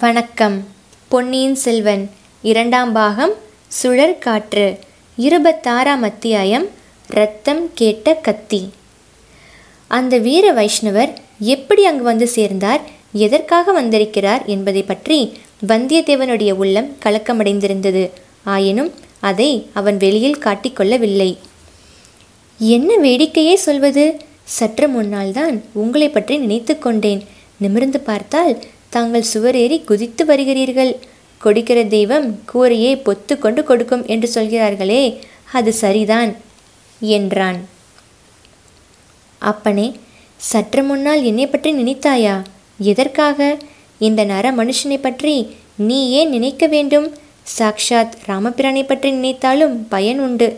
வணக்கம். பொன்னியின் செல்வன் இரண்டாம் பாகம் சுழற்காற்று இருபத்தாறாம் அத்தியாயம் ரத்தம் கேட்ட கத்தி. அந்த வீர வைஷ்ணவர் எப்படி அங்கு வந்து சேர்ந்தார் எதற்காக வந்திருக்கிறார் என்பதை பற்றி வந்தியத்தேவனுடைய உள்ளம் கலக்கமடைந்திருந்தது. ஆயினும் அதை அவன் வெளியில் காட்டிக்கொள்ளவில்லை என்ன வேடிக்கையே சொல்வது? சற்று முன்னால் தான் உங்களை பற்றி நினைத்து கொண்டேன். நிமிர்ந்து பார்த்தால் தாங்கள் சுவரேறி குதித்து வருகிறீர்கள். கொடுக்கிற தெய்வம் கூரையை பொத்து கொண்டு கொடுக்கும் என்று சொல்கிறார்களே அது சரிதான் என்றான். அப்பனே சற்று முன்னால் என்னை பற்றி நினைத்தாயா? எதற்காக? இந்த நர மனுஷனை பற்றி நீ ஏன் நினைக்க வேண்டும்? சாக்ஷாத் ராமபிரானை பற்றி நினைத்தாலும் பயன் உண்டு.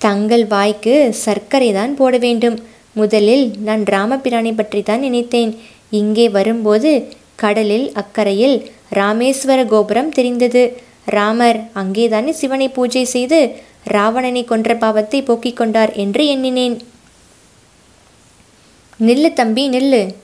தங்கள் வாய்க்கு சர்க்கரை தான் போட வேண்டும். முதலில் நான் ராமபிரானை பற்றி தான் நினைத்தேன். இங்கே வரும்போது கடலில் அக்கறையில் ராமேஸ்வர கோபுரம் தெரிந்தது. ராமர் அங்கேதானே சிவனை பூஜை செய்து ராவணனை கொன்ற பாவத்தை போக்கிக் கொண்டார் என்று எண்ணினேன். நில்லு தம்பி நில்லு.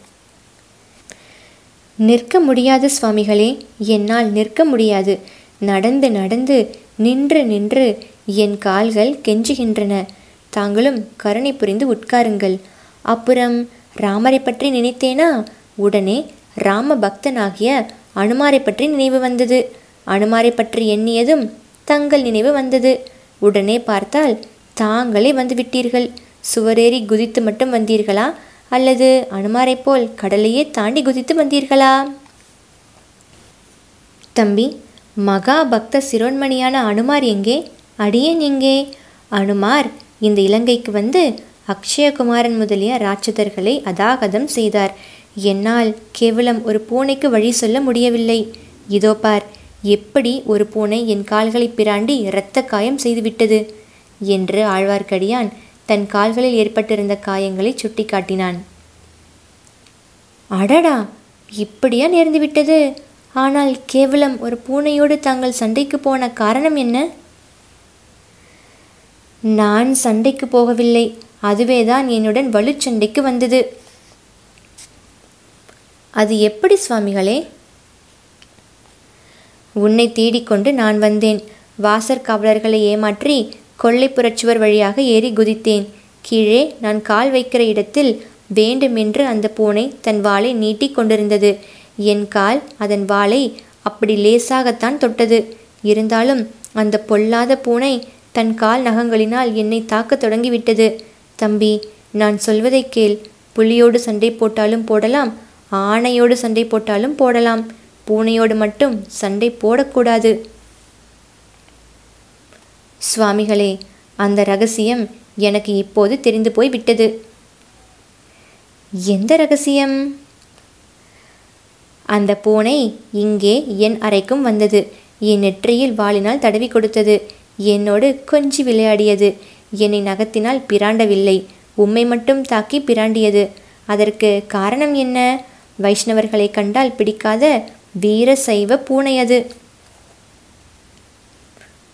நிற்க முடியாது சுவாமிகளே என்னால் நிற்க முடியாது. நடந்து நடந்து நின்று நின்று என் கால்கள் கெஞ்சுகின்றன. தாங்களும் கருணை புரிந்து உட்காருங்கள். அப்புறம் ராமரை பற்றி நினைத்தேனா? உடனே ராம பக்தனாகிய அனுமாரை பற்றி நினைவு வந்தது. அனுமாரை பற்றி எண்ணியதும் தங்கள் நினைவு வந்தது. உடனே பார்த்தால் தாங்களே வந்து விட்டீர்கள் சுவரேறி குதித்து மட்டும் வந்தீர்களா? அல்லது அனுமாரைப் போல் கடலையே தாண்டி குதித்து வந்தீர்களா? தம்பி மகா பக்த சிரோன்மணியான அனுமார் எங்கே? அடியேன் எங்கே? அனுமார் இந்த இலங்கைக்கு வந்து அக்ஷயகுமாரன் முதலிய ராட்சதர்களை அதாகதம் செய்தார். என்னால் கேவலம் ஒரு பூனைக்கு வழி சொல்ல முடியவில்லை. இதோ பார் எப்படி ஒரு பூனை என் கால்களை பிராண்டி இரத்த காயம் செய்துவிட்டது? என்று ஆழ்வார்க்கடியான் தன் கால்களில் ஏற்பட்டிருந்த காயங்களை சுட்டிக்காட்டினான். அடடா இப்படியா நேர்ந்துவிட்டது? ஆனால் கேவலம் ஒரு பூனையோடு தாங்கள் சண்டைக்கு போன காரணம் என்ன? நான் சண்டைக்கு போகவில்லை. அதுவே தான் என்னுடன் வலுச்சண்டைக்கு வந்தது. அது எப்படி சுவாமிகளே? உன்னை தேடிக்கொண்டு நான் வந்தேன். வாசற் காவலர்களை ஏமாற்றி கொள்ளைப்புறச்சுவர் வழியாக ஏறி குதித்தேன். கீழே நான் கால் வைக்கிற இடத்தில் வேண்டுமென்று அந்த பூனை தன் வாளை நீட்டி கொண்டிருந்தது. என் கால் அதன் வாளை அப்படி லேசாகத்தான் தொட்டது. இருந்தாலும் அந்த பொல்லாத பூனை தன் கால் நகங்களினால் என்னை தாக்கத் தொடங்கிவிட்டது. தம்பி நான் சொல்வதை கேள். புலியோடு சண்டை போட்டாலும் போடலாம் ஆணையோடு சண்டை போட்டாலும் போடலாம். பூனையோடு மட்டும் சண்டை போடக்கூடாது. சுவாமிகளே அந்த ரகசியம் எனக்கு இப்போது தெரிந்து போய் விட்டது. எந்த ரகசியம்? அந்த பூனை இங்கே என் அறைக்கும் வந்தது. என் நெற்றியில் வாளினால் தடவி கொடுத்தது. என்னோடு கொஞ்சி விளையாடியது. என்னை நகத்தினால் பிராண்டவில்லை. உம்மை மட்டும் தாக்கி பிராண்டியது. அதற்கு காரணம் என்ன? வைஷ்ணவர்களை கண்டால் பிடிக்காத வீர சைவ பூனை அது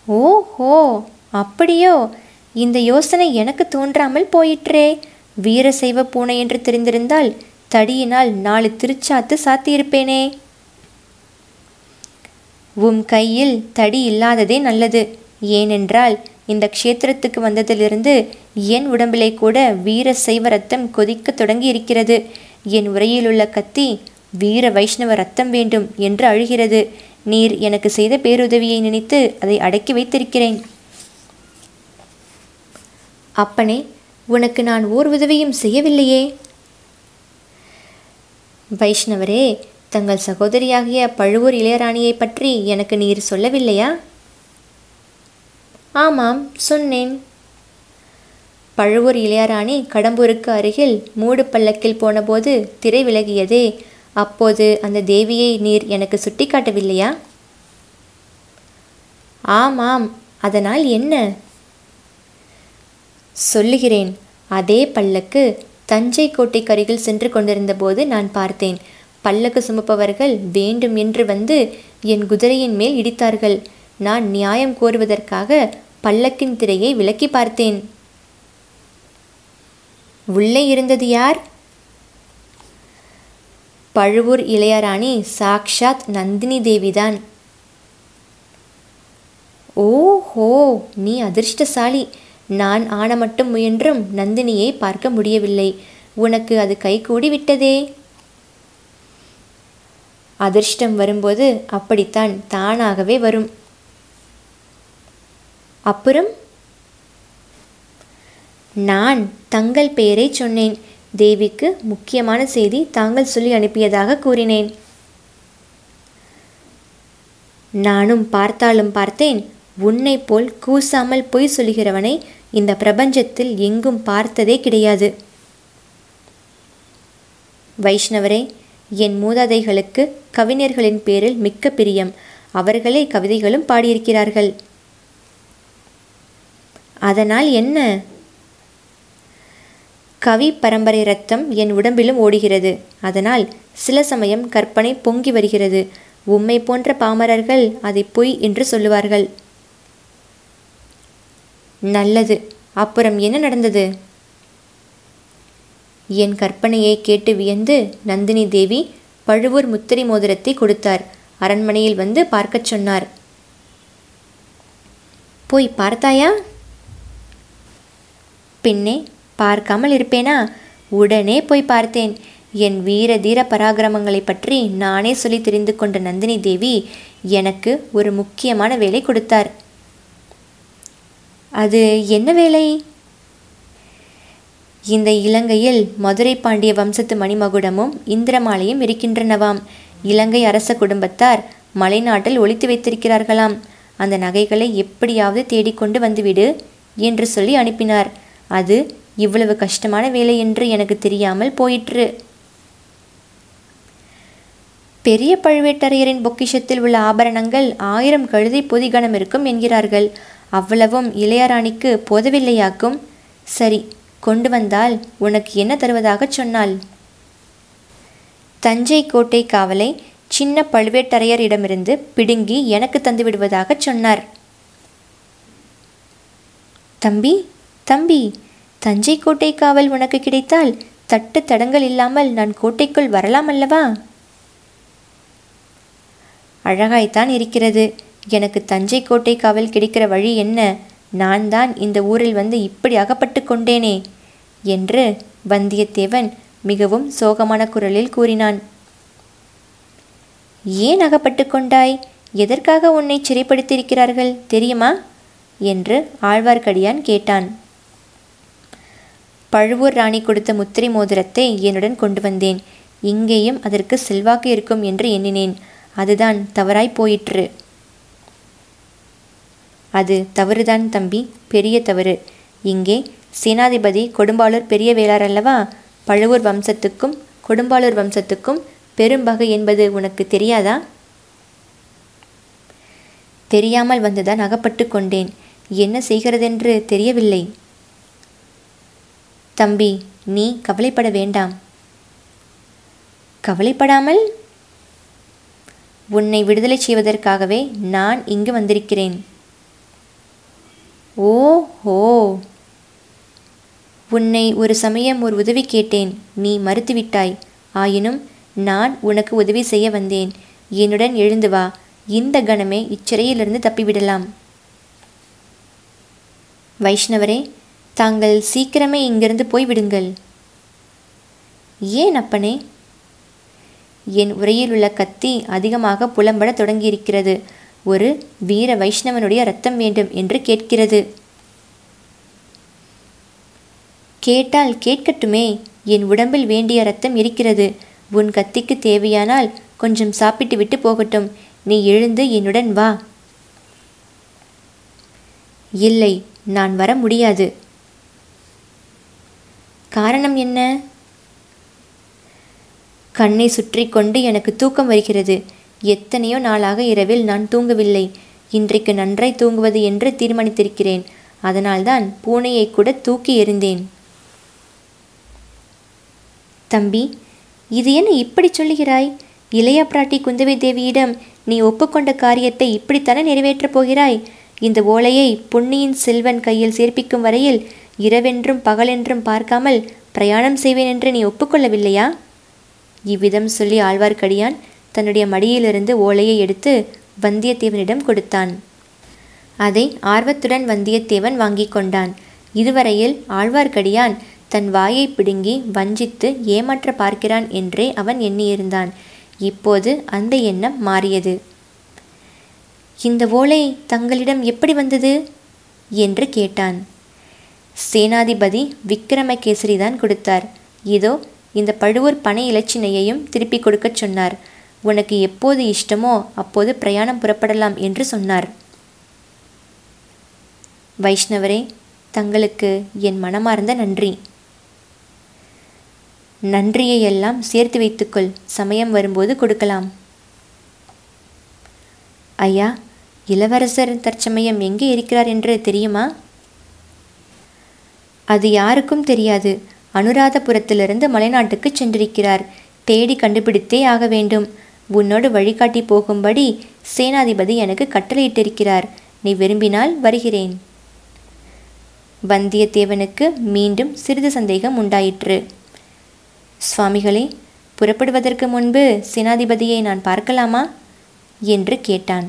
ஓஹோ அப்படியோ? இந்த யோசனை எனக்கு தோன்றாமல் போயிற்றே. வீர சைவ பூனை என்று தெரிந்திருந்தால் தடியினால் நாலு திருச்சாத்து சாத்தியிருப்பேனே. உம் கையில் தடி இல்லாததே நல்லது. ஏனென்றால் இந்த க்ஷேத்திரத்துக்கு வந்ததிலிருந்து என் உடம்பிலே கூட வீர சைவ ரத்தம் கொதிக்க தொடங்கி இருக்கிறது என் உரையிலுள்ள கத்தி வீர வைஷ்ணவ ரத்தம் வேண்டும் என்று அழுகிறது. நீர் எனக்கு செய்த பேருதவியை நினைத்து அதை அடக்கி வைத்திருக்கிறேன். அப்பனே உனக்கு நான் ஓர் உதவியும் செய்யவில்லையே. வைஷ்ணவரே தங்கள் சகோதரியாகிய பழுவூர் இளையராணியை பற்றி எனக்கு நீர் சொல்லவில்லையா? ஆமாம் சொன்னேன். பழுவூர் இளையராணி கடம்பூருக்கு அருகில் மூடு பல்லக்கில் போனபோது திரை விலகியதே அப்போது அந்த தேவியை நீர் எனக்கு சுட்டிக்காட்டவில்லையா? ஆமாம் அதனால் என்ன? சொல்லுகிறேன் அதே பல்லக்கு தஞ்சை கோட்டைக்கு அருகில் சென்று கொண்டிருந்தபோது நான் பார்த்தேன். பல்லக்கு சுமப்பவர்கள் வேண்டும் என்று வந்து என் குதிரையின் மேல் இடித்தார்கள். நான் நியாயம் கோருவதற்காக பல்லக்கின் திரையை விலக்கி பார்த்தேன். உள்ளே இருந்தது யார்? பழுவூர் இளையராணி சாக்ஷாத் நந்தினி தேவிதான். ஓஹோ நீ அதிர்ஷ்டசாலி. நான் ஆன மட்டும் முயன்றும் நந்தினியை பார்க்க முடியவில்லை. உனக்கு அது கைகூடி விட்டதே. அதிர்ஷ்டம் வரும்போது அப்படித்தான் தானாகவே வரும். அப்புறம்? நான் தங்கள் பெயரை சொன்னேன். தேவிக்கு முக்கியமான செய்தி தாங்கள் சொல்லி அனுப்பியதாக கூறினேன். நானும் பார்த்தாலும் பார்த்தேன் உன்னை போல் கூசாமல் பொய் சொல்கிறவனை இந்த பிரபஞ்சத்தில் எங்கும் பார்த்ததே கிடையாது. வைஷ்ணவரே என் மூதாதைகளுக்கு கவிஞர்களின் பேரில் மிக்க பிரியம். அவர்களே கவிதைகளும் பாடியிருக்கிறார்கள். அதனால் என்ன? கவி பரம்பரை ரத்தம் என் உடம்பிலும் ஓடுகிறது. அதனால் சில சமயம் கற்பனை பொங்கி வருகிறது. உம்மை போன்ற பாமரர்கள் அதை பொய் என்று சொல்லுவார்கள். நல்லது. அப்புறம் என்ன நடந்தது? என் கற்பனையை கேட்டு வியந்து நந்தினி தேவி பழுவூர் முத்திரை மோதிரத்தை கொடுத்தார். அரண்மனையில் வந்து பார்க்கச் சொன்னார். போய் பார்த்தாயா? பின்னே பார்க்காமல் இருப்பேனா? உடனே போய் பார்த்தேன். என் வீர தீர பராக்கிரமங்களை பற்றி நானே சொல்லி தெரிந்து கொண்ட நந்தினி தேவி எனக்கு ஒரு முக்கியமான வேலை கொடுத்தார். அது என்ன வேலை? இந்த இலங்கையில் மதுரை பாண்டிய வம்சத்து மணிமகுடமும் இந்திரமாலையும் இருக்கின்றனவாம். இலங்கை அரச குடும்பத்தார் மலைநாட்டில் ஒழித்து வைத்திருக்கிறார்களாம். அந்த நகைகளை எப்படியாவது தேடிக்கொண்டு வந்துவிடு என்று சொல்லி அனுப்பினார். அது இவ்வளவு கஷ்டமான வேலை என்று எனக்கு தெரியாமல் போயிற்று. பெரிய பழுவேட்டரையரின் பொக்கிஷத்தில் உள்ள ஆபரணங்கள் ஆயிரம் கழுதை பொதிகணம் இருக்கும் என்கிறார்கள். அவ்வளவும் இளையராணிக்கு போதவில்லையாக்கும். சரி கொண்டு வந்தால் உனக்கு என்ன தருவதாகச் சொன்னாள்? தஞ்சை கோட்டை காவலை சின்ன பழுவேட்டரையரிடமிருந்து பிடுங்கி எனக்கு தந்து விடுவதாகச் சொன்னார். தம்பி தம்பி தஞ்சை கோட்டை காவல் உனக்கு கிடைத்தால் தட்டு தடங்கள் இல்லாமல் நான் கோட்டைக்குள் வரலாம் அல்லவா? அழகாய்த்தான் இருக்கிறது. எனக்கு தஞ்சை கோட்டை காவல் கிடைக்கிற வழி என்ன? நான் தான் இந்த ஊரில் வந்து இப்படி அகப்பட்டு கொண்டேனே என்று வந்தியத்தேவன் மிகவும் சோகமான குரலில் கூறினான். ஏன் அகப்பட்டு கொண்டாய்? எதற்காக உன்னை சிறைப்படுத்தியிருக்கிறார்கள் தெரியுமா? என்று ஆழ்வார்க்கடியான் கேட்டான். பழுவூர் ராணி கொடுத்த முத்திரை மோதிரத்தை என்னுடன் கொண்டு வந்தேன். இங்கேயும் அதற்கு செல்வாக்கு இருக்கும் என்று எண்ணினேன். அதுதான் தவறாய் போயிற்று. அது தவறுதான் தம்பி பெரிய தவறு. இங்கே சேனாதிபதி கொடும்பாளூர் பெரிய வேளார் அல்லவா? பழுவூர் வம்சத்துக்கும் கொடும்பாளூர் வம்சத்துக்கும் பெரும்பகை என்பது உனக்கு தெரியாதா? தெரியாமல் வந்துதான் அகப்பட்டு கொண்டேன். என்ன செய்கிறதென்று தெரியவில்லை. தம்பி நீ கவலைப்பட வேண்டாம். கவலைப்படாமல் உன்னை விடுதலை செய்வதற்காகவே நான் இங்கு வந்திருக்கிறேன். ஓஹோ! உன்னை ஒரு சமயம் ஒரு உதவி கேட்டேன். நீ மறுத்துவிட்டாய். ஆயினும் நான் உனக்கு உதவி செய்ய வந்தேன். என்னுடன் எழுந்து வா. இந்த கணமே இச்சிறையிலிருந்து தப்பிவிடலாம். வைஷ்ணவரே தாங்கள் சீக்கிரமே இங்கிருந்து போய்விடுங்கள் ஏன் அப்பனே? என் உரையில் உள்ள கத்தி அதிகமாக புலம்பட தொடங்கியிருக்கிறது. ஒரு வீர வைஷ்ணவனுடைய ரத்தம் வேண்டும் என்று கேட்கிறது. கேட்டால் கேட்கட்டுமே. என் உடம்பில் வேண்டிய ரத்தம் இருக்கிறது. உன் கத்திக்கு தேவையானால் கொஞ்சம் சாப்பிட்டு விட்டு போகட்டும். நீ எழுந்து என்னுடன் வா. இல்லை நான் வர முடியாது. காரணம் என்ன? கண்ணை சுற்றி கொண்டு எனக்கு தூக்கம் வருகிறது. எத்தனையோ நாளாக இரவில் நான் தூங்கவில்லை. இன்றைக்கு நன்றாய் தூங்குவது என்று தீர்மானித்திருக்கிறேன். அதனால்தான் பூனையை கூட தூக்கி எறிந்தேன். தம்பி இது என்ன இப்படி சொல்லுகிறாய்? இளைய பிராட்டி குந்தவை தேவியிடம் நீ ஒப்புக்கொண்ட காரியத்தை இப்படித்தானே நிறைவேற்றப் போகிறாய்? இந்த ஓலையை பொன்னியின் செல்வன் கையில் சேர்ப்பிக்கும் வரையில் இரவென்றும் பகலென்றும் பார்க்காமல் பிரயாணம் செய்வேன் என்று நீ ஒப்புக்கொள்ளவில்லையா? இவ்விதம் சொல்லி ஆழ்வார்க்கடியான் தன்னுடைய மடியிலிருந்து ஓலையை எடுத்து வந்தியத்தேவனிடம் கொடுத்தான். அதை ஆர்வத்துடன் வந்தியத்தேவன் வாங்கி கொண்டான். இதுவரையில் ஆழ்வார்க்கடியான் தன் வாயை பிடுங்கி வஞ்சித்து ஏமாற்ற பார்க்கிறான் என்றே அவன் எண்ணியிருந்தான். இப்போது அந்த எண்ணம் மாறியது. இந்த ஓலை தங்களிடம் எப்படி வந்தது? என்று கேட்டான். சேனாதிபதி விக்ரமகேசரி தான் கொடுத்தார். இதோ இந்த பழுவூர் பனை இலச்சினையையும் திருப்பி கொடுக்கச் சொன்னார். உனக்கு எப்போது இஷ்டமோ அப்போது பிரயாணம் புறப்படலாம் என்று சொன்னார். வைஷ்ணவரே தங்களுக்கு என் மனமார்ந்த நன்றி. நன்றியை எல்லாம் சேர்த்து வைத்துக்கொள். சமயம் வரும்போது கொடுக்கலாம். ஐயா இளவரசர் தற்சமயம் எங்கே இருக்கிறார் என்று தெரியுமா? அது யாருக்கும் தெரியாது. அனுராதபுரத்திலிருந்து மலைநாட்டுக்கு சென்றிருக்கிறார். தேடி கண்டுபிடித்தே ஆக வேண்டும். உன்னோடு வழிகாட்டி போகும்படி சேனாதிபதி எனக்கு கட்டளையிட்டிருக்கிறார். நீ விரும்பினால் வருகிறேன். வந்தியத்தேவனுக்கு மீண்டும் சிறிது சந்தேகம் உண்டாயிற்று. சுவாமிகளே புறப்படுவதற்கு முன்பு சேனாதிபதியை நான் பார்க்கலாமா? என்று கேட்டான்.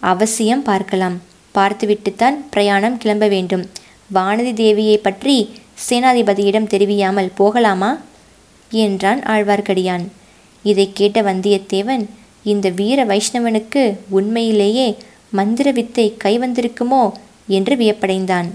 அவசியம் பார்க்கலாம். பார்த்துவிட்டுத்தான் பிரயாணம் கிளம்ப வேண்டும். வானதி தேவியை பற்றி சேனாதிபதியிடம் தெரிவியாமல் போகலாமா? என்றான் ஆழ்வார்க்கடியான். இதை கேட்ட வந்தியத்தேவன் இந்த வீர வைஷ்ணவனுக்கு உண்மையிலேயே மந்திர வித்தை கைவந்திருக்குமோ என்று வியப்படைந்தான்.